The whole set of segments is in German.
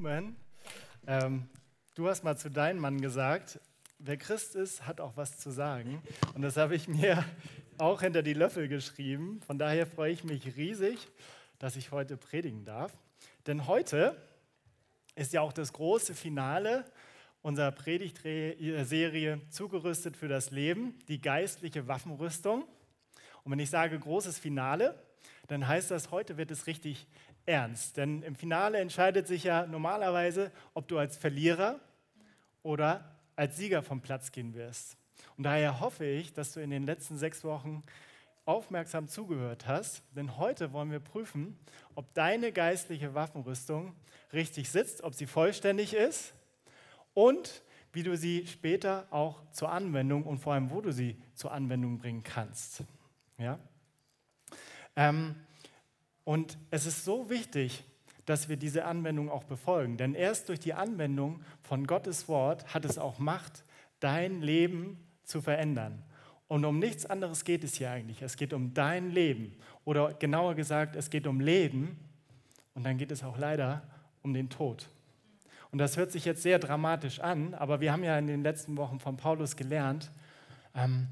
Blumen. Ähm, du hast mal zu deinem Mann gesagt, wer Christ ist, hat auch was zu sagen. Und das habe ich mir auch hinter die Löffel geschrieben. Von daher freue ich mich riesig, dass ich heute predigen darf. Denn heute ist ja auch das große Finale unserer Predigtserie Zugerüstet für das Leben, die geistliche Waffenrüstung. Und wenn ich sage großes Finale, dann heißt das, heute wird es richtig ernst. Denn im Finale entscheidet sich ja normalerweise, ob du als Verlierer oder als Sieger vom Platz gehen wirst. Und daher hoffe ich, dass du in den letzten sechs Wochen aufmerksam zugehört hast, denn heute wollen wir prüfen, ob deine geistliche Waffenrüstung richtig sitzt, ob sie vollständig ist und wie du sie später auch zur Anwendung und vor allem, wo du sie zur Anwendung bringen kannst. Ja? Ähm, und es ist so wichtig, dass wir diese Anwendung auch befolgen, denn erst durch die Anwendung von Gottes Wort hat es auch Macht, dein Leben zu verändern. Und um nichts anderes geht es hier eigentlich. Es geht um dein Leben. Oder genauer gesagt, es geht um Leben. Und dann geht es auch leider um den Tod. Und das hört sich jetzt sehr dramatisch an, aber wir haben ja in den letzten Wochen von Paulus gelernt, ähm,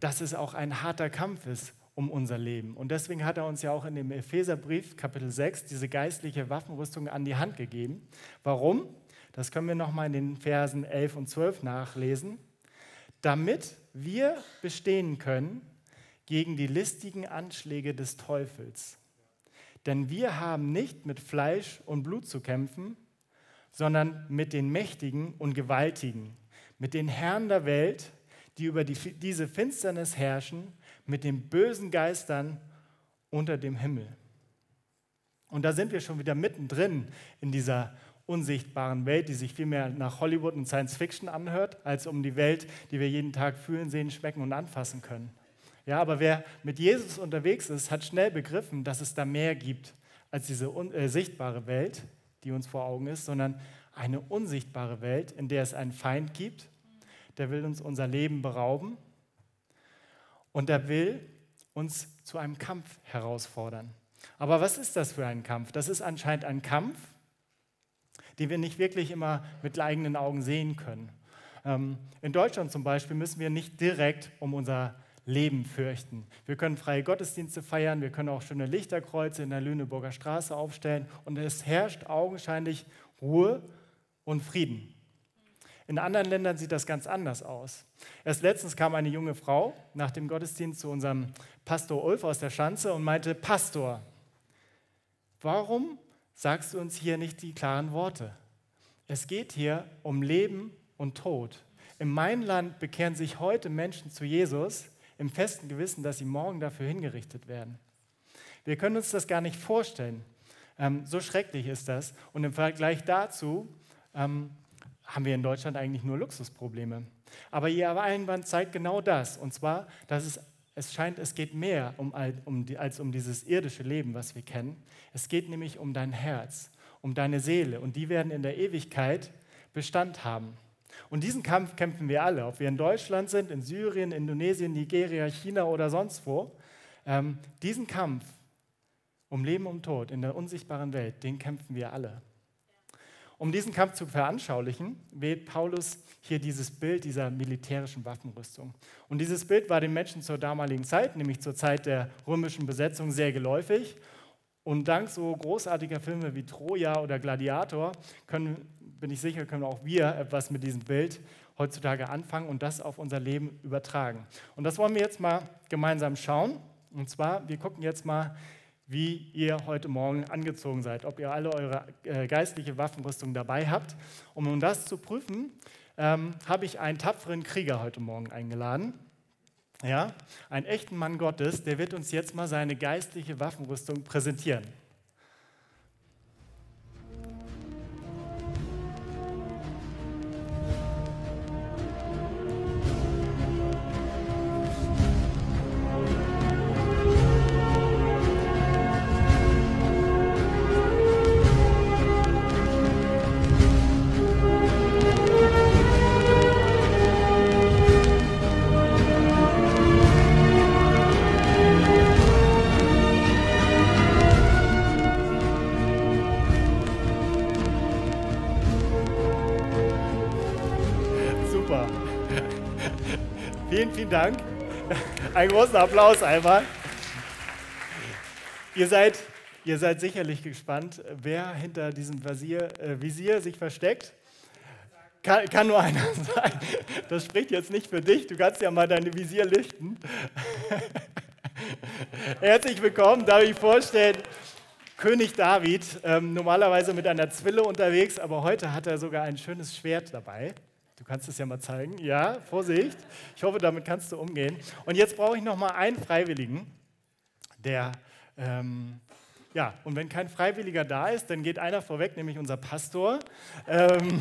dass es auch ein harter Kampf ist um unser Leben. Und deswegen hat er uns ja auch in dem Epheserbrief Kapitel 6 diese geistliche Waffenrüstung an die Hand gegeben. Warum? Das können wir nochmal in den Versen 11 und 12 nachlesen. Damit wir bestehen können gegen die listigen Anschläge des Teufels. Denn wir haben nicht mit Fleisch und Blut zu kämpfen, sondern mit den Mächtigen und Gewaltigen, mit den Herren der Welt, die über die, diese Finsternis herrschen, mit den bösen Geistern unter dem Himmel. Und da sind wir schon wieder mittendrin in dieser unsichtbaren Welt, die sich viel mehr nach Hollywood und Science Fiction anhört, als um die Welt, die wir jeden Tag fühlen, sehen, schmecken und anfassen können. Ja, aber wer mit Jesus unterwegs ist, hat schnell begriffen, dass es da mehr gibt als diese äh, sichtbare Welt, die uns vor Augen ist, sondern eine unsichtbare Welt, in der es einen Feind gibt, der will uns unser Leben berauben und er will uns zu einem Kampf herausfordern. Aber was ist das für ein Kampf? Das ist anscheinend ein Kampf, den wir nicht wirklich immer mit eigenen Augen sehen können. Ähm, in Deutschland zum Beispiel müssen wir nicht direkt um unser Leben fürchten. Wir können freie Gottesdienste feiern, wir können auch schöne Lichterkreuze in der Lüneburger Straße aufstellen und es herrscht augenscheinlich Ruhe und Frieden. In anderen Ländern sieht das ganz anders aus. Erst letztens kam eine junge Frau nach dem Gottesdienst zu unserem Pastor Ulf aus der Schanze und meinte, Pastor, warum sagst du uns hier nicht die klaren Worte? Es geht hier um Leben und Tod. In meinem Land bekehren sich heute Menschen zu Jesus im festen Gewissen, dass sie morgen dafür hingerichtet werden. Wir können uns das gar nicht vorstellen. Ähm, so schrecklich ist das. Und im Vergleich dazu ähm, haben wir in Deutschland eigentlich nur Luxusprobleme. Aber Ihr Einwand zeigt genau das. Und zwar, dass es, es scheint, es geht mehr um, um, als um dieses irdische Leben, was wir kennen. Es geht nämlich um dein Herz, um deine Seele. Und die werden in der Ewigkeit Bestand haben. Und diesen Kampf kämpfen wir alle, ob wir in Deutschland sind, in Syrien, Indonesien, Nigeria, China oder sonst wo. Ähm, diesen Kampf um Leben und Tod in der unsichtbaren Welt, den kämpfen wir alle. Um diesen Kampf zu veranschaulichen, wählt Paulus hier dieses Bild dieser militärischen Waffenrüstung. Und dieses Bild war den Menschen zur damaligen Zeit, nämlich zur Zeit der römischen Besetzung, sehr geläufig. Und dank so großartiger Filme wie Troja oder Gladiator können, bin ich sicher, können auch wir etwas mit diesem Bild heutzutage anfangen und das auf unser Leben übertragen. Und das wollen wir jetzt mal gemeinsam schauen. Und zwar, wir gucken jetzt mal wie ihr heute Morgen angezogen seid, ob ihr alle eure äh, geistliche Waffenrüstung dabei habt. Und um das zu prüfen, ähm, habe ich einen tapferen Krieger heute Morgen eingeladen. Ja, einen echten Mann Gottes, der wird uns jetzt mal seine geistliche Waffenrüstung präsentieren. Dank. Einen großen Applaus einmal. Ihr seid, ihr seid sicherlich gespannt, wer hinter diesem Visier, äh, Visier sich versteckt. Kann, kann, nur einer sein. Das spricht jetzt nicht für dich. Du kannst ja mal deine Visier lichten. Herzlich willkommen, darf ich vorstellen, König David, ähm, normalerweise mit einer Zwille unterwegs, aber heute hat er sogar ein schönes Schwert dabei. Du kannst es ja mal zeigen. Ja, Vorsicht. Ich hoffe, damit kannst du umgehen. Und jetzt brauche ich noch mal einen Freiwilligen, der ähm, ja, und wenn kein Freiwilliger da ist, dann geht einer vorweg, nämlich unser Pastor. Ähm,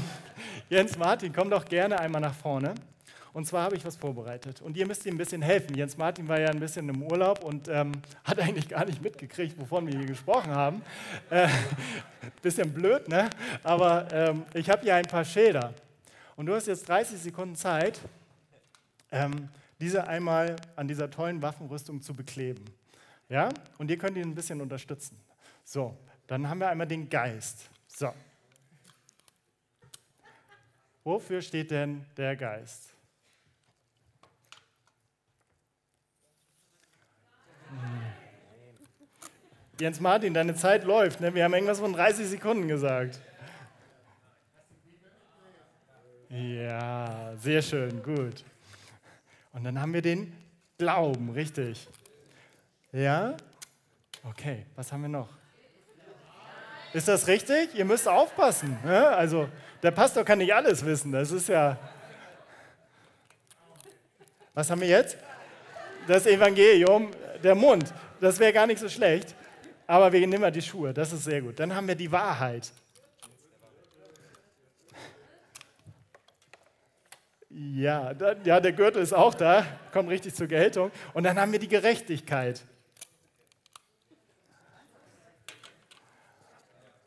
Jens Martin, komm doch gerne einmal nach vorne. Und zwar habe ich was vorbereitet. Und ihr müsst ihm ein bisschen helfen. Jens Martin war ja ein bisschen im Urlaub und ähm, hat eigentlich gar nicht mitgekriegt, wovon wir hier gesprochen haben. Äh, bisschen blöd, ne? Aber ähm, ich habe hier ein paar Schilder. Und du hast jetzt 30 Sekunden Zeit, ähm, diese einmal an dieser tollen Waffenrüstung zu bekleben. Ja? Und ihr könnt ihn ein bisschen unterstützen. So, dann haben wir einmal den Geist. So. Wofür steht denn der Geist? Jens Martin, deine Zeit läuft. Ne? Wir haben irgendwas von 30 Sekunden gesagt. Ja, sehr schön, gut. Und dann haben wir den Glauben, richtig. Ja? Okay, was haben wir noch? Ist das richtig? Ihr müsst aufpassen. Ja? Also, der Pastor kann nicht alles wissen. Das ist ja. Was haben wir jetzt? Das Evangelium, der Mund. Das wäre gar nicht so schlecht. Aber wir nehmen mal die Schuhe. Das ist sehr gut. Dann haben wir die Wahrheit. Ja, da, ja, der Gürtel ist auch da, kommt richtig zur Geltung. Und dann haben wir die Gerechtigkeit.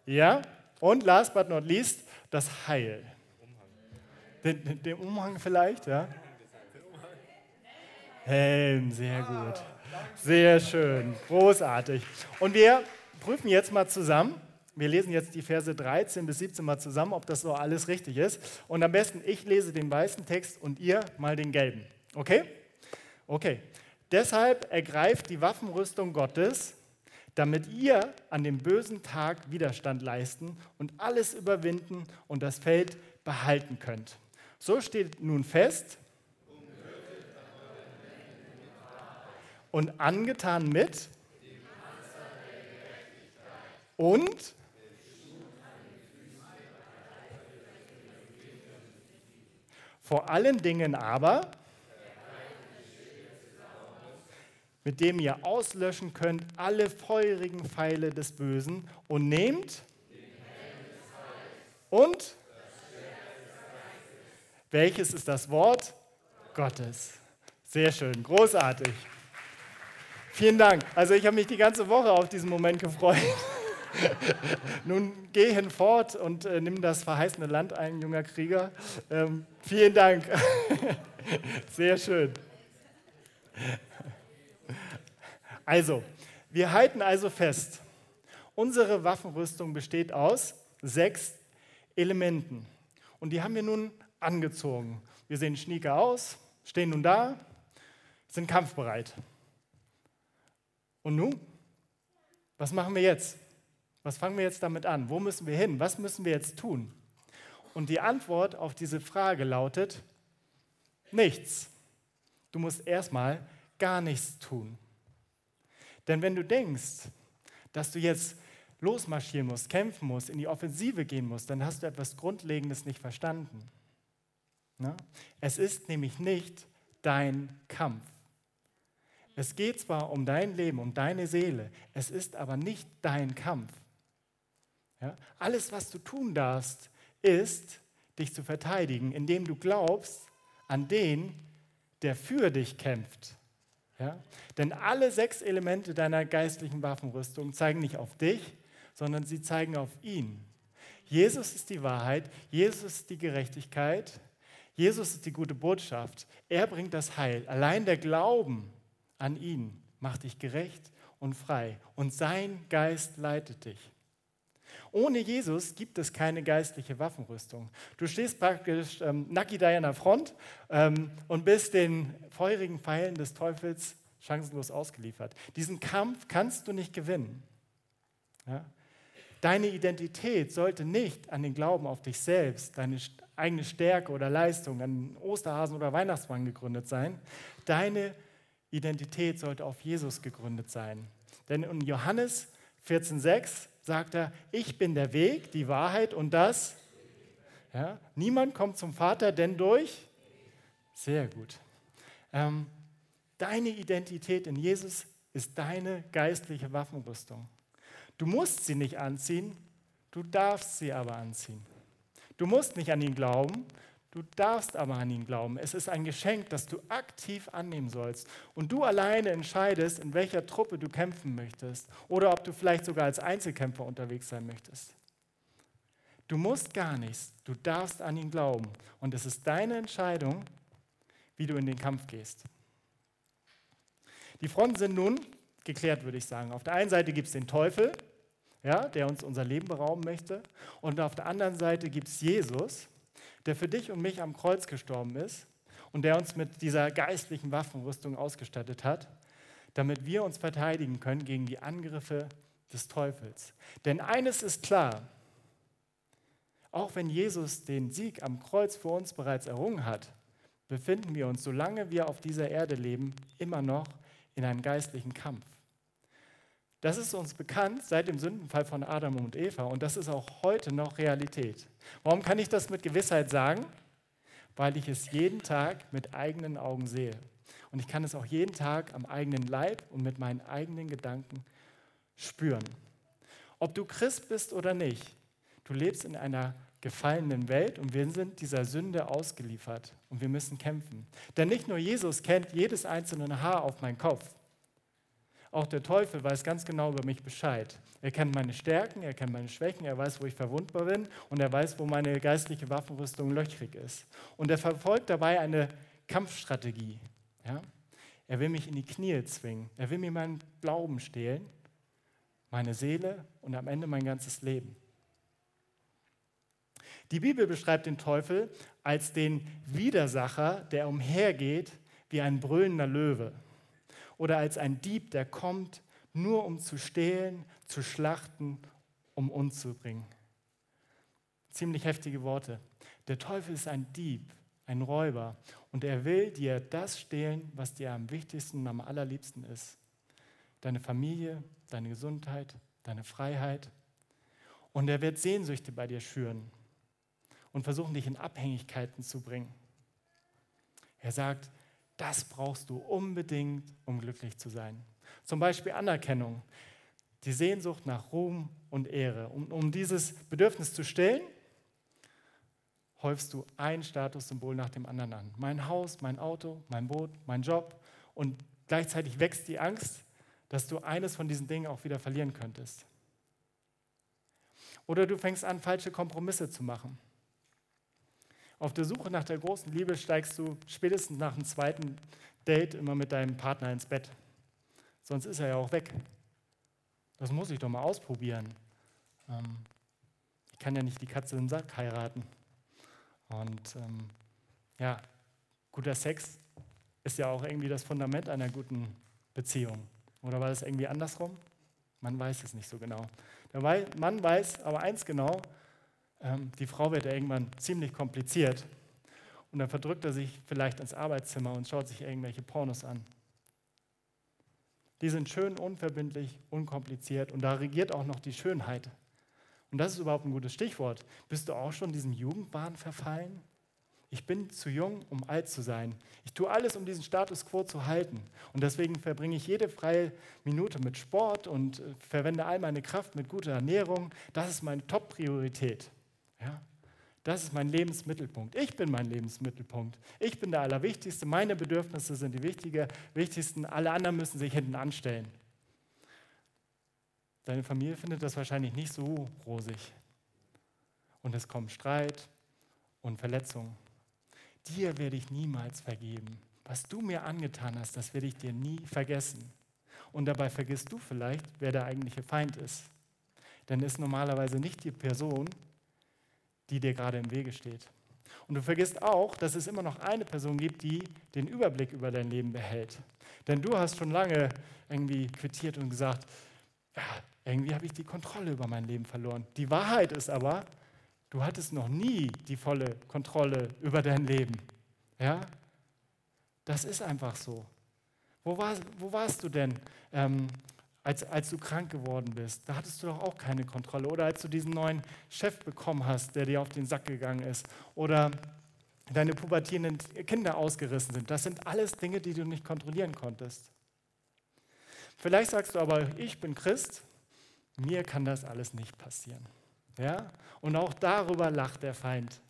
Ja, und last but not least, das Heil. Den, den Umhang vielleicht, ja? Helm, sehr gut. Sehr schön, großartig. Und wir prüfen jetzt mal zusammen, wir lesen jetzt die Verse 13 bis 17 mal zusammen, ob das so alles richtig ist. Und am besten, ich lese den weißen Text und ihr mal den gelben. Okay? Okay. Deshalb ergreift die Waffenrüstung Gottes, damit ihr an dem bösen Tag Widerstand leisten und alles überwinden und das Feld behalten könnt. So steht nun fest und angetan mit und Vor allen Dingen aber, mit dem ihr auslöschen könnt alle feurigen Pfeile des Bösen und nehmt und welches ist das Wort Gottes? Sehr schön, großartig. Vielen Dank. Also ich habe mich die ganze Woche auf diesen Moment gefreut. Nun geh hinfort und äh, nimm das verheißene Land ein, junger Krieger. Ähm, vielen Dank. Sehr schön. Also, wir halten also fest, unsere Waffenrüstung besteht aus sechs Elementen. Und die haben wir nun angezogen. Wir sehen schnieke aus, stehen nun da, sind kampfbereit. Und nun? Was machen wir jetzt? Was fangen wir jetzt damit an? Wo müssen wir hin? Was müssen wir jetzt tun? Und die Antwort auf diese Frage lautet, nichts. Du musst erstmal gar nichts tun. Denn wenn du denkst, dass du jetzt losmarschieren musst, kämpfen musst, in die Offensive gehen musst, dann hast du etwas Grundlegendes nicht verstanden. Ne? Es ist nämlich nicht dein Kampf. Es geht zwar um dein Leben, um deine Seele, es ist aber nicht dein Kampf. Ja? Alles, was du tun darfst, ist, dich zu verteidigen, indem du glaubst an den, der für dich kämpft. Ja? Denn alle sechs Elemente deiner geistlichen Waffenrüstung zeigen nicht auf dich, sondern sie zeigen auf ihn. Jesus ist die Wahrheit, Jesus ist die Gerechtigkeit, Jesus ist die gute Botschaft. Er bringt das Heil. Allein der Glauben an ihn macht dich gerecht und frei. Und sein Geist leitet dich. Ohne Jesus gibt es keine geistliche Waffenrüstung. Du stehst praktisch ähm, nackt da an der Front ähm, und bist den feurigen Pfeilen des Teufels chancenlos ausgeliefert. Diesen Kampf kannst du nicht gewinnen. Ja? Deine Identität sollte nicht an den Glauben auf dich selbst, deine eigene Stärke oder Leistung, an Osterhasen oder Weihnachtsmann gegründet sein. Deine Identität sollte auf Jesus gegründet sein. Denn in Johannes 14,6 sagt er, ich bin der Weg, die Wahrheit und das. Ja, niemand kommt zum Vater, denn durch. Sehr gut. Ähm, deine Identität in Jesus ist deine geistliche Waffenrüstung. Du musst sie nicht anziehen, du darfst sie aber anziehen. Du musst nicht an ihn glauben, du darfst aber an ihn glauben. Es ist ein Geschenk, das du aktiv annehmen sollst. Und du alleine entscheidest, in welcher Truppe du kämpfen möchtest oder ob du vielleicht sogar als Einzelkämpfer unterwegs sein möchtest. Du musst gar nichts, du darfst an ihn glauben. Und es ist deine Entscheidung, wie du in den Kampf gehst. Die Fronten sind nun geklärt, würde ich sagen. Auf der einen Seite gibt es den Teufel, ja, der uns unser Leben berauben möchte. Und auf der anderen Seite gibt es Jesus, der für dich und mich am Kreuz gestorben ist und der uns mit dieser geistlichen Waffenrüstung ausgestattet hat, damit wir uns verteidigen können gegen die Angriffe des Teufels. Denn eines ist klar, auch wenn Jesus den Sieg am Kreuz für uns bereits errungen hat, befinden wir uns, solange wir auf dieser Erde leben, immer noch in einem geistlichen Kampf. Das ist uns bekannt seit dem Sündenfall von Adam und Eva und das ist auch heute noch Realität. Warum kann ich das mit Gewissheit sagen? Weil ich es jeden Tag mit eigenen Augen sehe. Und ich kann es auch jeden Tag am eigenen Leib und mit meinen eigenen Gedanken spüren. Ob du Christ bist oder nicht, du lebst in einer gefallenen Welt und wir sind dieser Sünde ausgeliefert und wir müssen kämpfen. Denn nicht nur Jesus kennt jedes einzelne Haar auf meinem Kopf, auch der Teufel weiß ganz genau über mich Bescheid. Er kennt meine Stärken, er kennt meine Schwächen, er weiß, wo ich verwundbar bin und er weiß, wo meine geistliche Waffenrüstung löchrig ist. Und er verfolgt dabei eine Kampfstrategie. Ja? Er will mich in die Knie zwingen. Er will mir meinen Glauben stehlen, meine Seele und am Ende mein ganzes Leben. Die Bibel beschreibt den Teufel als den Widersacher, der umhergeht wie ein brüllender Löwe oder als ein Dieb, der kommt, nur um zu stehlen, zu schlachten, um umzubringen. Ziemlich heftige Worte. Der Teufel ist ein Dieb, ein Räuber und er will dir das stehlen, was dir am wichtigsten und am allerliebsten ist. Deine Familie, deine Gesundheit, deine Freiheit. Und er wird Sehnsüchte bei dir schüren und versuchen, dich in Abhängigkeiten zu bringen. Er sagt, das brauchst du unbedingt, um glücklich zu sein. Zum Beispiel Anerkennung, die Sehnsucht nach Ruhm und Ehre. Um, um dieses Bedürfnis zu stillen, häufst du ein Statussymbol nach dem anderen an. Mein Haus, mein Auto, mein Boot, mein Job. Und gleichzeitig wächst die Angst, dass du eines von diesen Dingen auch wieder verlieren könntest. Oder du fängst an, falsche Kompromisse zu machen. Auf der Suche nach der großen Liebe steigst du spätestens nach dem zweiten Date immer mit deinem Partner ins Bett. Sonst ist er ja auch weg. Das muss ich doch mal ausprobieren. Ähm, ich kann ja nicht die Katze im Sack heiraten. Und ähm, ja, guter Sex ist ja auch irgendwie das Fundament einer guten Beziehung. Oder war das irgendwie andersrum? Man weiß es nicht so genau. Der Mann weiß aber eins genau, ähm, die Frau wird ja irgendwann ziemlich kompliziert. Und dann verdrückt er sich vielleicht ins Arbeitszimmer und schaut sich irgendwelche Pornos an. Die sind schön, unverbindlich, unkompliziert und da regiert auch noch die Schönheit. Und das ist überhaupt ein gutes Stichwort. Bist du auch schon diesem Jugendwahn verfallen? Ich bin zu jung, um alt zu sein. Ich tue alles, um diesen Status quo zu halten. Und deswegen verbringe ich jede freie Minute mit Sport und äh, verwende all meine Kraft mit guter Ernährung. Das ist meine Top-Priorität. Ja? Das ist mein Lebensmittelpunkt. Ich bin mein Lebensmittelpunkt. Ich bin der Allerwichtigste. Meine Bedürfnisse sind die wichtige, wichtigsten. Alle anderen müssen sich hinten anstellen. Deine Familie findet das wahrscheinlich nicht so rosig. Und es kommt Streit und Verletzungen. Dir werde ich niemals vergeben. Was du mir angetan hast, das werde ich dir nie vergessen. Und dabei vergisst du vielleicht, wer der eigentliche Feind ist. dann ist normalerweise nicht die Person, die dir gerade im Wege steht. Und du vergisst auch, dass es immer noch eine Person gibt, die den Überblick über dein Leben behält. Denn du hast schon lange irgendwie quittiert und gesagt, ja, irgendwie habe ich die Kontrolle über mein Leben verloren. Die Wahrheit ist aber, du hattest noch nie die volle Kontrolle über dein Leben. Ja? Das ist einfach so. Wo, war, wo warst du denn, ähm, als, als du krank geworden bist? Da hattest du doch auch keine Kontrolle. Oder als du diesen neuen Chef bekommen hast, der dir auf den Sack gegangen ist. Oder deine pubertierenden Kinder ausgerissen sind. Das sind alles Dinge, die du nicht kontrollieren konntest. Vielleicht sagst du aber, ich bin Christ, mir kann das alles nicht passieren. Ja? Und auch darüber lacht der Feind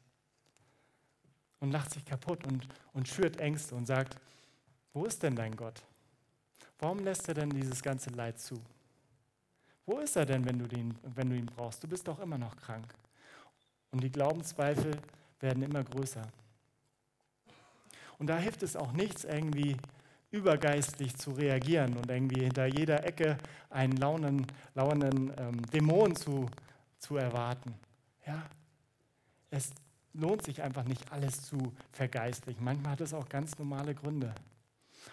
und lacht sich kaputt und, und schürt Ängste und sagt, wo ist denn dein Gott? Warum lässt er denn dieses ganze Leid zu? Wo ist er denn, wenn du, den, wenn du ihn brauchst? Du bist doch immer noch krank. Und die Glaubenszweifel werden immer größer. Und da hilft es auch nichts, irgendwie übergeistlich zu reagieren und irgendwie hinter jeder Ecke einen launen, launen ähm, Dämon zu, zu erwarten. Ja, es lohnt sich einfach nicht, alles zu vergeistlichen. Manchmal hat es auch ganz normale Gründe.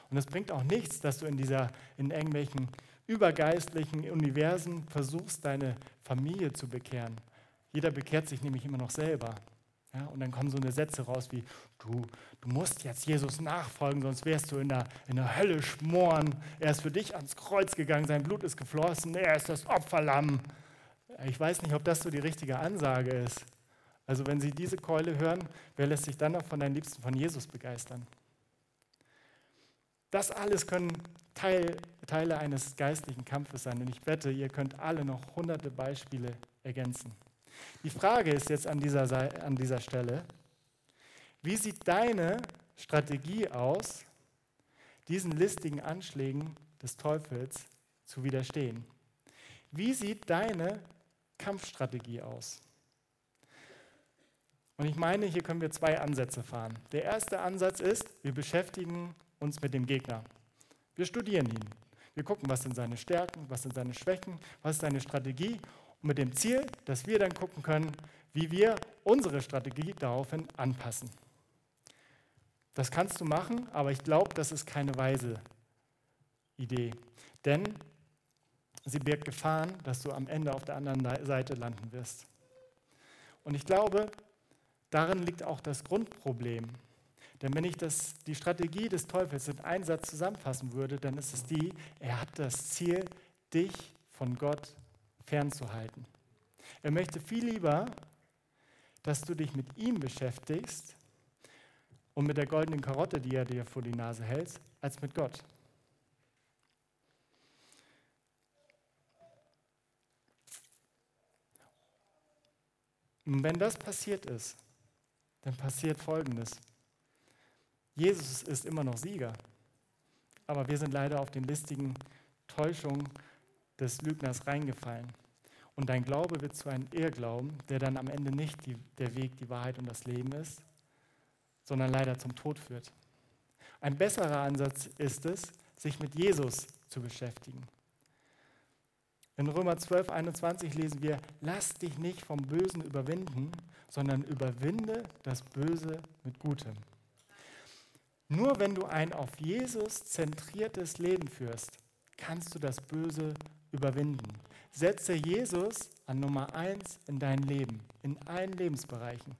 Und es bringt auch nichts, dass du in, dieser, in irgendwelchen übergeistlichen Universen versuchst, deine Familie zu bekehren. Jeder bekehrt sich nämlich immer noch selber. Ja, und dann kommen so eine Sätze raus wie, du, du musst jetzt Jesus nachfolgen, sonst wärst du in der, in der Hölle schmoren. Er ist für dich ans Kreuz gegangen, sein Blut ist geflossen, er ist das Opferlamm. Ich weiß nicht, ob das so die richtige Ansage ist. Also wenn Sie diese Keule hören, wer lässt sich dann noch von deinen Liebsten von Jesus begeistern? Das alles können Teil, Teile eines geistlichen Kampfes sein. Und ich wette, ihr könnt alle noch hunderte Beispiele ergänzen. Die Frage ist jetzt an dieser, an dieser Stelle, wie sieht deine Strategie aus, diesen listigen Anschlägen des Teufels zu widerstehen? Wie sieht deine Kampfstrategie aus? Und ich meine, hier können wir zwei Ansätze fahren. Der erste Ansatz ist, wir beschäftigen uns mit dem Gegner. Wir studieren ihn. Wir gucken, was sind seine Stärken, was sind seine Schwächen, was ist seine Strategie und mit dem Ziel, dass wir dann gucken können, wie wir unsere Strategie daraufhin anpassen. Das kannst du machen, aber ich glaube, das ist keine weise Idee. Denn sie birgt Gefahren, dass du am Ende auf der anderen Seite landen wirst. Und ich glaube, darin liegt auch das Grundproblem. Denn wenn ich das, die Strategie des Teufels in einen Satz zusammenfassen würde, dann ist es die, er hat das Ziel, dich von Gott fernzuhalten. Er möchte viel lieber, dass du dich mit ihm beschäftigst und mit der goldenen Karotte, die er dir vor die Nase hält, als mit Gott. Und wenn das passiert ist, dann passiert Folgendes. Jesus ist immer noch Sieger, aber wir sind leider auf den listigen Täuschungen des Lügners reingefallen. Und dein Glaube wird zu einem Irrglauben, der dann am Ende nicht die, der Weg, die Wahrheit und das Leben ist, sondern leider zum Tod führt. Ein besserer Ansatz ist es, sich mit Jesus zu beschäftigen. In Römer 12, 21 lesen wir, lass dich nicht vom Bösen überwinden, sondern überwinde das Böse mit Gutem. Nur wenn du ein auf Jesus zentriertes Leben führst, kannst du das Böse überwinden. Setze Jesus an Nummer eins in dein Leben, in allen Lebensbereichen.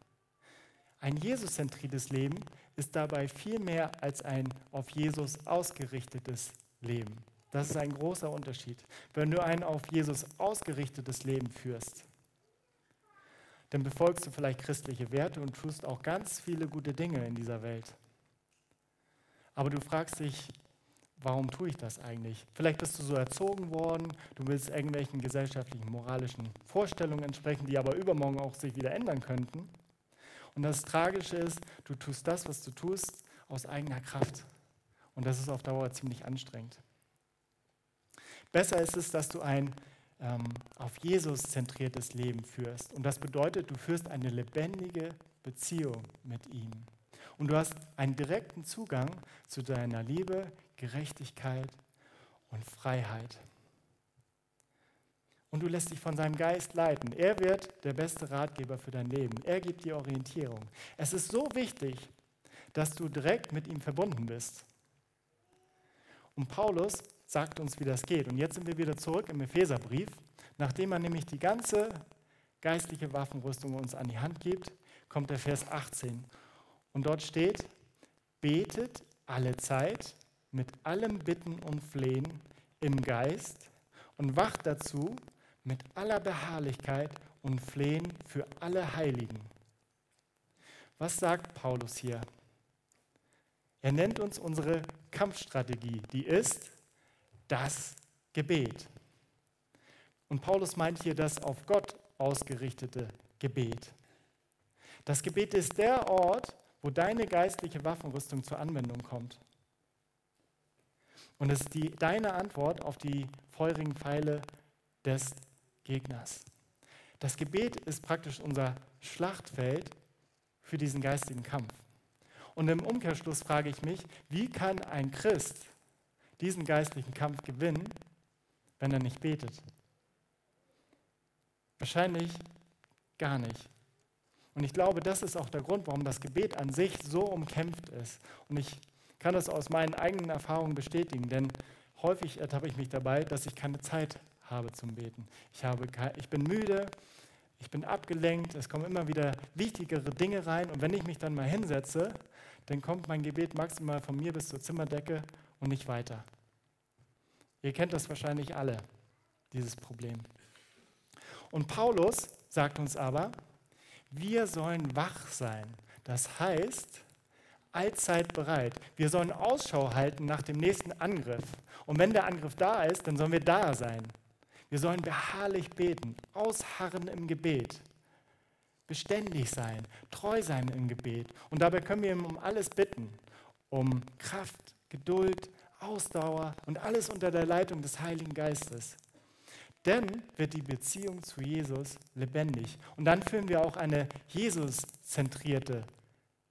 Ein Jesus-zentriertes Leben ist dabei viel mehr als ein auf Jesus ausgerichtetes Leben. Das ist ein großer Unterschied. Wenn du ein auf Jesus ausgerichtetes Leben führst, dann befolgst du vielleicht christliche Werte und tust auch ganz viele gute Dinge in dieser Welt. Aber du fragst dich, warum tue ich das eigentlich? Vielleicht bist du so erzogen worden, du willst irgendwelchen gesellschaftlichen, moralischen Vorstellungen entsprechen, die aber übermorgen auch sich wieder ändern könnten. Und das Tragische ist, du tust das, was du tust, aus eigener Kraft. Und das ist auf Dauer ziemlich anstrengend. Besser ist es, dass du ein ähm, auf Jesus zentriertes Leben führst. Und das bedeutet, du führst eine lebendige Beziehung mit ihm. Und du hast einen direkten Zugang zu deiner Liebe, Gerechtigkeit und Freiheit. und du lässt dich von seinem Geist leiten. Er wird der beste Ratgeber für dein Leben. Er gibt dir Orientierung. Es ist so wichtig, dass du direkt mit ihm verbunden bist. Und Paulus sagt uns, wie das geht. Und jetzt sind wir wieder zurück im Epheserbrief. Nachdem er nämlich die ganze geistliche Waffenrüstung uns an die Hand gibt, kommt der Vers 18. Und dort steht, betet alle Zeit mit allem Bitten und Flehen im Geist und wacht dazu mit aller Beharrlichkeit und Flehen für alle Heiligen. Was sagt Paulus hier? Er nennt uns unsere Kampfstrategie, die ist das Gebet. Und Paulus meint hier das auf Gott ausgerichtete Gebet. Das Gebet ist der Ort, wo deine geistliche Waffenrüstung zur Anwendung kommt. Und es ist die, deine Antwort auf die feurigen Pfeile des Gegners. Das Gebet ist praktisch unser Schlachtfeld für diesen geistigen Kampf. Und im Umkehrschluss frage ich mich, wie kann ein Christ diesen geistlichen Kampf gewinnen, wenn er nicht betet? Wahrscheinlich gar nicht. Und ich glaube, das ist auch der Grund, warum das Gebet an sich so umkämpft ist. Und ich kann das aus meinen eigenen Erfahrungen bestätigen, denn häufig ertappe ich mich dabei, dass ich keine Zeit habe zum Beten. Ich, habe, ich bin müde, ich bin abgelenkt, es kommen immer wieder wichtigere Dinge rein und wenn ich mich dann mal hinsetze, dann kommt mein Gebet maximal von mir bis zur Zimmerdecke und nicht weiter. Ihr kennt das wahrscheinlich alle, dieses Problem. Und Paulus sagt uns aber, wir sollen wach sein. Das heißt, allzeit bereit. Wir sollen Ausschau halten nach dem nächsten Angriff. Und wenn der Angriff da ist, dann sollen wir da sein. Wir sollen beharrlich beten, ausharren im Gebet, beständig sein, treu sein im Gebet. Und dabei können wir ihm um alles bitten, um Kraft, Geduld, Ausdauer und alles unter der Leitung des Heiligen Geistes. Dann wird die Beziehung zu Jesus lebendig. Und dann führen wir auch eine Jesus-zentrierte,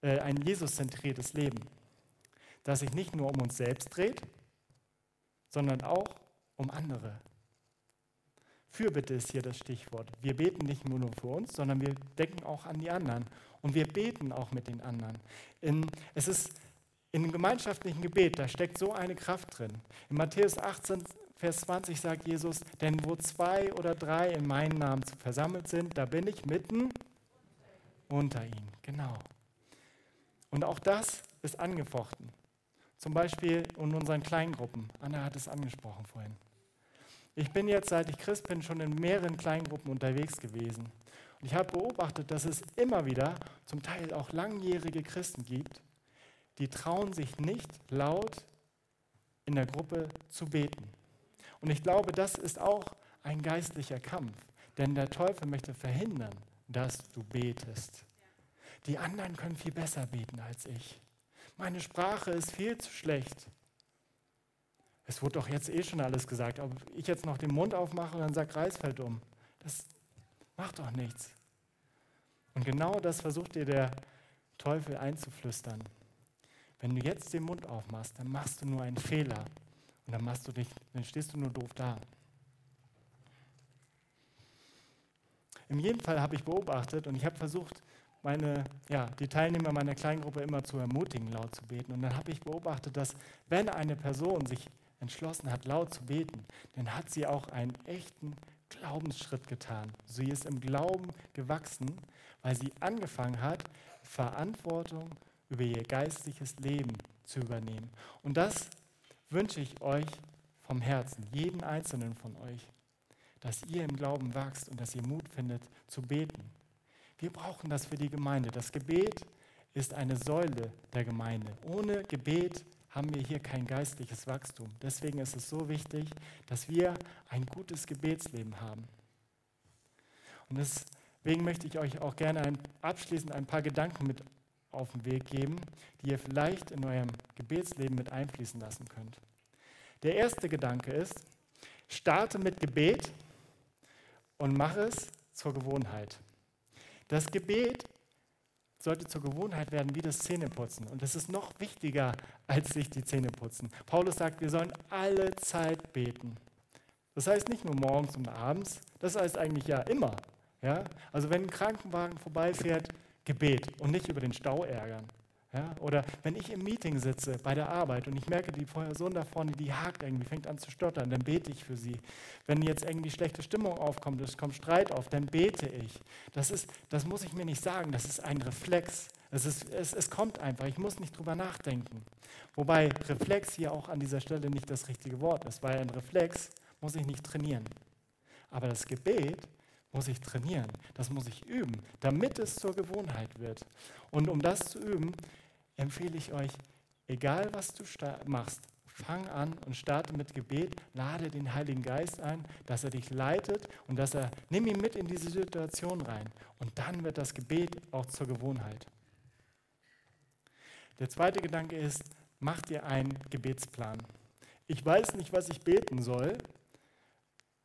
äh, ein Jesus-zentriertes Leben, das sich nicht nur um uns selbst dreht, sondern auch um andere. Fürbitte ist hier das Stichwort. Wir beten nicht nur für uns, sondern wir denken auch an die anderen. Und wir beten auch mit den anderen. In, es ist in dem gemeinschaftlichen Gebet, da steckt so eine Kraft drin. In Matthäus 18 Vers 20 sagt Jesus, denn wo zwei oder drei in meinen Namen versammelt sind, da bin ich mitten unter ihnen. Genau. Und auch das ist angefochten. Zum Beispiel in unseren Kleingruppen. Anna hat es angesprochen vorhin. Ich bin jetzt, seit ich Christ bin, schon in mehreren Kleingruppen unterwegs gewesen. Und ich habe beobachtet, dass es immer wieder, zum Teil auch langjährige Christen gibt, die trauen sich nicht laut in der Gruppe zu beten. Und ich glaube, das ist auch ein geistlicher Kampf, denn der Teufel möchte verhindern, dass du betest. Die anderen können viel besser beten als ich. Meine Sprache ist viel zu schlecht. Es wurde doch jetzt eh schon alles gesagt. Ob ich jetzt noch den Mund aufmache und dann sagt Reis fällt um. Das macht doch nichts. Und genau das versucht dir der Teufel einzuflüstern. Wenn du jetzt den Mund aufmachst, dann machst du nur einen Fehler. Und dann, machst du dich, dann stehst du nur doof da. In jedem Fall habe ich beobachtet und ich habe versucht, meine, ja, die Teilnehmer meiner Kleingruppe immer zu ermutigen, laut zu beten. Und dann habe ich beobachtet, dass wenn eine Person sich entschlossen hat, laut zu beten, dann hat sie auch einen echten Glaubensschritt getan. Sie ist im Glauben gewachsen, weil sie angefangen hat, Verantwortung über ihr geistliches Leben zu übernehmen. Und das wünsche ich euch vom Herzen, jeden einzelnen von euch, dass ihr im Glauben wachst und dass ihr Mut findet zu beten. Wir brauchen das für die Gemeinde. Das Gebet ist eine Säule der Gemeinde. Ohne Gebet haben wir hier kein geistliches Wachstum. Deswegen ist es so wichtig, dass wir ein gutes Gebetsleben haben. Und deswegen möchte ich euch auch gerne ein, abschließend ein paar Gedanken mit auf den Weg geben, die ihr vielleicht in eurem Gebetsleben mit einfließen lassen könnt. Der erste Gedanke ist, starte mit Gebet und mach es zur Gewohnheit. Das Gebet sollte zur Gewohnheit werden wie das Zähneputzen. Und das ist noch wichtiger, als sich die Zähne putzen. Paulus sagt, wir sollen alle Zeit beten. Das heißt nicht nur morgens und abends, das heißt eigentlich ja immer. Ja? Also wenn ein Krankenwagen vorbeifährt, Gebet und nicht über den Stau ärgern. Ja? Oder wenn ich im Meeting sitze bei der Arbeit und ich merke, die Person da vorne, die hakt irgendwie, fängt an zu stottern, dann bete ich für sie. Wenn jetzt irgendwie schlechte Stimmung aufkommt, es kommt Streit auf, dann bete ich. Das, ist, das muss ich mir nicht sagen, das ist ein Reflex. Es, ist, es, es kommt einfach, ich muss nicht drüber nachdenken. Wobei Reflex hier auch an dieser Stelle nicht das richtige Wort ist, weil ein Reflex muss ich nicht trainieren. Aber das Gebet muss ich trainieren, das muss ich üben, damit es zur Gewohnheit wird. Und um das zu üben, empfehle ich euch, egal was du machst, fang an und starte mit Gebet, lade den Heiligen Geist ein, dass er dich leitet und dass er, nimm ihn mit in diese Situation rein. Und dann wird das Gebet auch zur Gewohnheit. Der zweite Gedanke ist, mach dir einen Gebetsplan. Ich weiß nicht, was ich beten soll,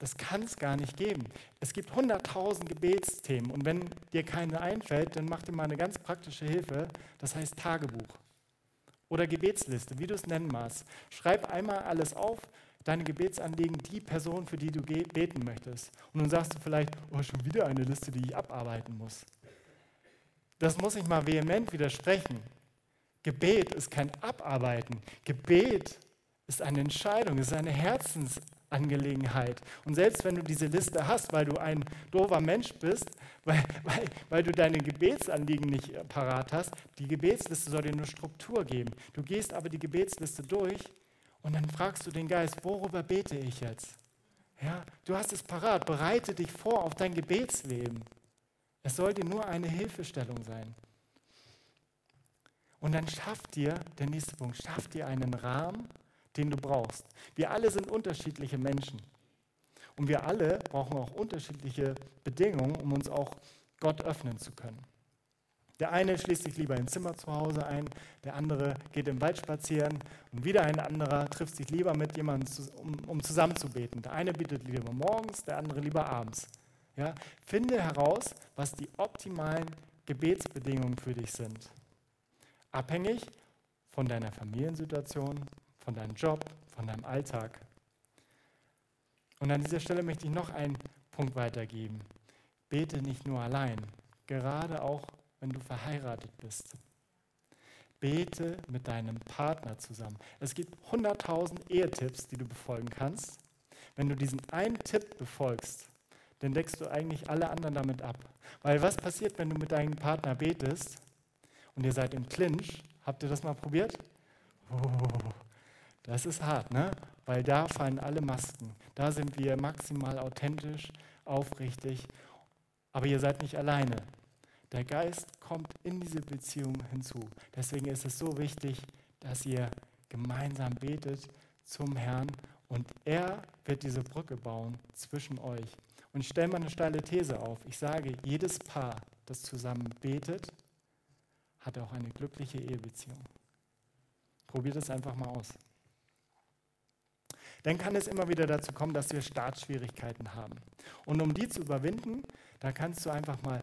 das kann es gar nicht geben. Es gibt hunderttausend Gebetsthemen und wenn dir keine einfällt, dann mach dir mal eine ganz praktische Hilfe, das heißt Tagebuch oder Gebetsliste, wie du es nennen magst. Schreib einmal alles auf, deine Gebetsanliegen, die Person, für die du beten möchtest. Und dann sagst du vielleicht, oh, schon wieder eine Liste, die ich abarbeiten muss. Das muss ich mal vehement widersprechen. Gebet ist kein Abarbeiten. Gebet ist eine Entscheidung, ist eine Herzensentscheidung. Angelegenheit. Und selbst wenn du diese Liste hast, weil du ein doofer Mensch bist, weil, weil, weil du deine Gebetsanliegen nicht parat hast, die Gebetsliste soll dir nur Struktur geben. Du gehst aber die Gebetsliste durch und dann fragst du den Geist, worüber bete ich jetzt? Ja, du hast es parat, bereite dich vor auf dein Gebetsleben. Es soll dir nur eine Hilfestellung sein. Und dann schaff dir, der nächste Punkt, schaff dir einen Rahmen, den du brauchst. Wir alle sind unterschiedliche Menschen. Und wir alle brauchen auch unterschiedliche Bedingungen, um uns auch Gott öffnen zu können. Der eine schließt sich lieber im Zimmer zu Hause ein, der andere geht im Wald spazieren und wieder ein anderer trifft sich lieber mit jemandem, um, um zusammen zu beten. Der eine bittet lieber morgens, der andere lieber abends. Ja? Finde heraus, was die optimalen Gebetsbedingungen für dich sind. Abhängig von deiner Familiensituation, von deinem Job, von deinem Alltag. Und an dieser Stelle möchte ich noch einen Punkt weitergeben. Bete nicht nur allein, gerade auch wenn du verheiratet bist. Bete mit deinem Partner zusammen. Es gibt 100.000 Ehetipps, die du befolgen kannst. Wenn du diesen einen Tipp befolgst, dann deckst du eigentlich alle anderen damit ab. Weil was passiert, wenn du mit deinem Partner betest und ihr seid im Clinch? Habt ihr das mal probiert? Oh, das ist hart, ne? Weil da fallen alle Masken. Da sind wir maximal authentisch, aufrichtig. Aber ihr seid nicht alleine. Der Geist kommt in diese Beziehung hinzu. Deswegen ist es so wichtig, dass ihr gemeinsam betet zum Herrn und er wird diese Brücke bauen zwischen euch. Und ich stelle mal eine steile These auf. Ich sage, jedes Paar, das zusammen betet, hat auch eine glückliche Ehebeziehung. Probiert es einfach mal aus dann kann es immer wieder dazu kommen, dass wir Startschwierigkeiten haben. Und um die zu überwinden, da kannst du einfach mal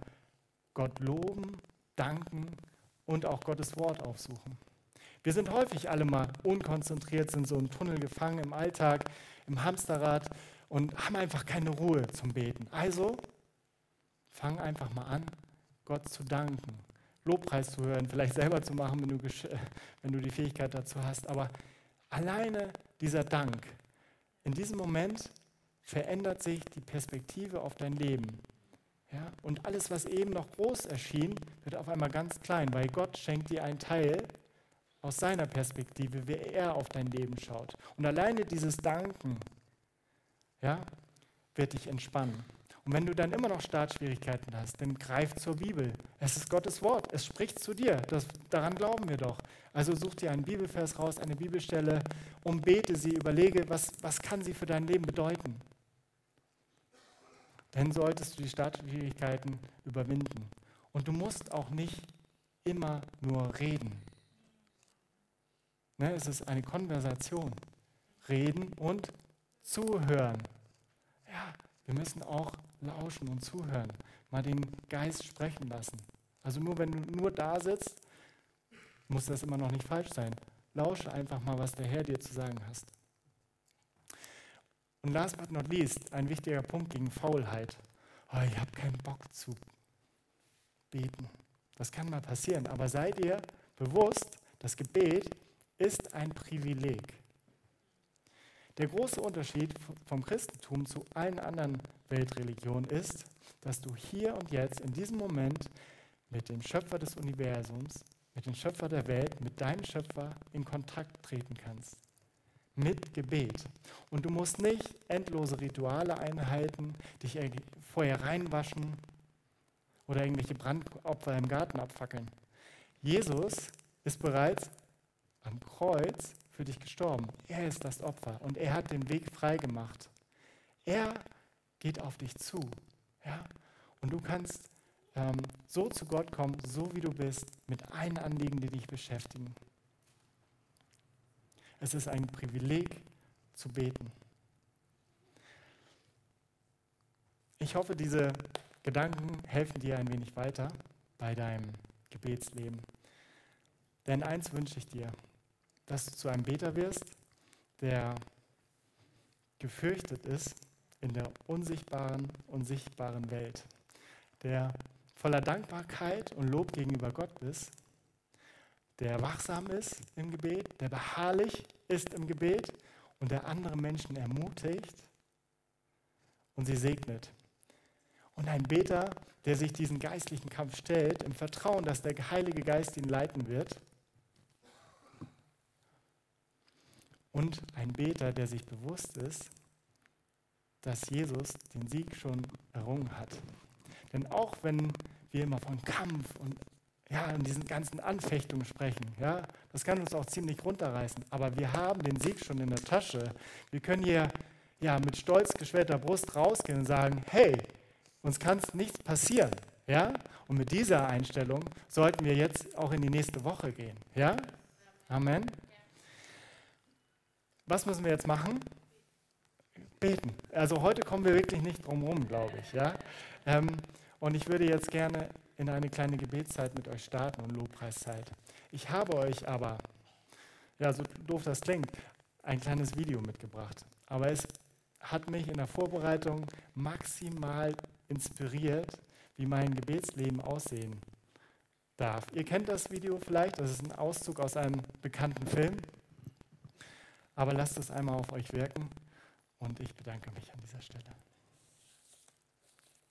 Gott loben, danken und auch Gottes Wort aufsuchen. Wir sind häufig alle mal unkonzentriert, sind so im Tunnel gefangen im Alltag, im Hamsterrad und haben einfach keine Ruhe zum Beten. Also fang einfach mal an, Gott zu danken, Lobpreis zu hören, vielleicht selber zu machen, wenn du, wenn du die Fähigkeit dazu hast. Aber alleine dieser Dank, in diesem Moment verändert sich die Perspektive auf dein Leben. Ja? Und alles, was eben noch groß erschien, wird auf einmal ganz klein, weil Gott schenkt dir einen Teil aus seiner Perspektive, wie er auf dein Leben schaut. Und alleine dieses Danken ja, wird dich entspannen. Und wenn du dann immer noch Startschwierigkeiten hast, dann greif zur Bibel. Es ist Gottes Wort, es spricht zu dir. Das, daran glauben wir doch. Also such dir einen Bibelvers raus, eine Bibelstelle und bete sie, überlege, was, was kann sie für dein Leben bedeuten. Dann solltest du die Startschwierigkeiten überwinden. Und du musst auch nicht immer nur reden. Ne, es ist eine Konversation. Reden und zuhören. Ja, wir müssen auch lauschen und zuhören, mal den Geist sprechen lassen. Also nur wenn du nur da sitzt, muss das immer noch nicht falsch sein. Lausche einfach mal, was der Herr dir zu sagen hast. Und last but not least, ein wichtiger Punkt gegen Faulheit. Oh, ich habe keinen Bock zu beten. Das kann mal passieren, aber seid ihr bewusst, das Gebet ist ein Privileg. Der große Unterschied vom Christentum zu allen anderen Weltreligionen ist, dass du hier und jetzt in diesem Moment mit dem Schöpfer des Universums, mit dem Schöpfer der Welt, mit deinem Schöpfer in Kontakt treten kannst. Mit Gebet. Und du musst nicht endlose Rituale einhalten, dich vorher reinwaschen oder irgendwelche Brandopfer im Garten abfackeln. Jesus ist bereits am Kreuz für dich gestorben. Er ist das Opfer und er hat den Weg frei gemacht. Er geht auf dich zu. Ja? Und du kannst ähm, so zu Gott kommen, so wie du bist, mit allen Anliegen, die dich beschäftigen. Es ist ein Privileg zu beten. Ich hoffe, diese Gedanken helfen dir ein wenig weiter bei deinem Gebetsleben. Denn eins wünsche ich dir, dass du zu einem Beter wirst, der gefürchtet ist in der unsichtbaren und sichtbaren Welt, der voller Dankbarkeit und Lob gegenüber Gott ist, der wachsam ist im Gebet, der beharrlich ist im Gebet und der andere Menschen ermutigt und sie segnet. Und ein Beter, der sich diesen geistlichen Kampf stellt, im Vertrauen, dass der Heilige Geist ihn leiten wird. Und ein Beter, der sich bewusst ist, dass Jesus den Sieg schon errungen hat. Denn auch wenn wir immer von Kampf und ja, in diesen ganzen Anfechtungen sprechen, ja, das kann uns auch ziemlich runterreißen. Aber wir haben den Sieg schon in der Tasche. Wir können hier ja, mit stolz geschwellter Brust rausgehen und sagen, hey, uns kann nichts passieren. Ja? Und mit dieser Einstellung sollten wir jetzt auch in die nächste Woche gehen. Ja? Amen. Was müssen wir jetzt machen? Beten. Also heute kommen wir wirklich nicht drum herum, glaube ich. Ja? Ähm, und ich würde jetzt gerne in eine kleine Gebetszeit mit euch starten und Lobpreiszeit. Ich habe euch aber, ja, so doof das klingt, ein kleines Video mitgebracht. Aber es hat mich in der Vorbereitung maximal inspiriert, wie mein Gebetsleben aussehen darf. Ihr kennt das Video vielleicht, das ist ein Auszug aus einem bekannten Film. Aber lasst es einmal auf euch wirken und ich bedanke mich an dieser Stelle.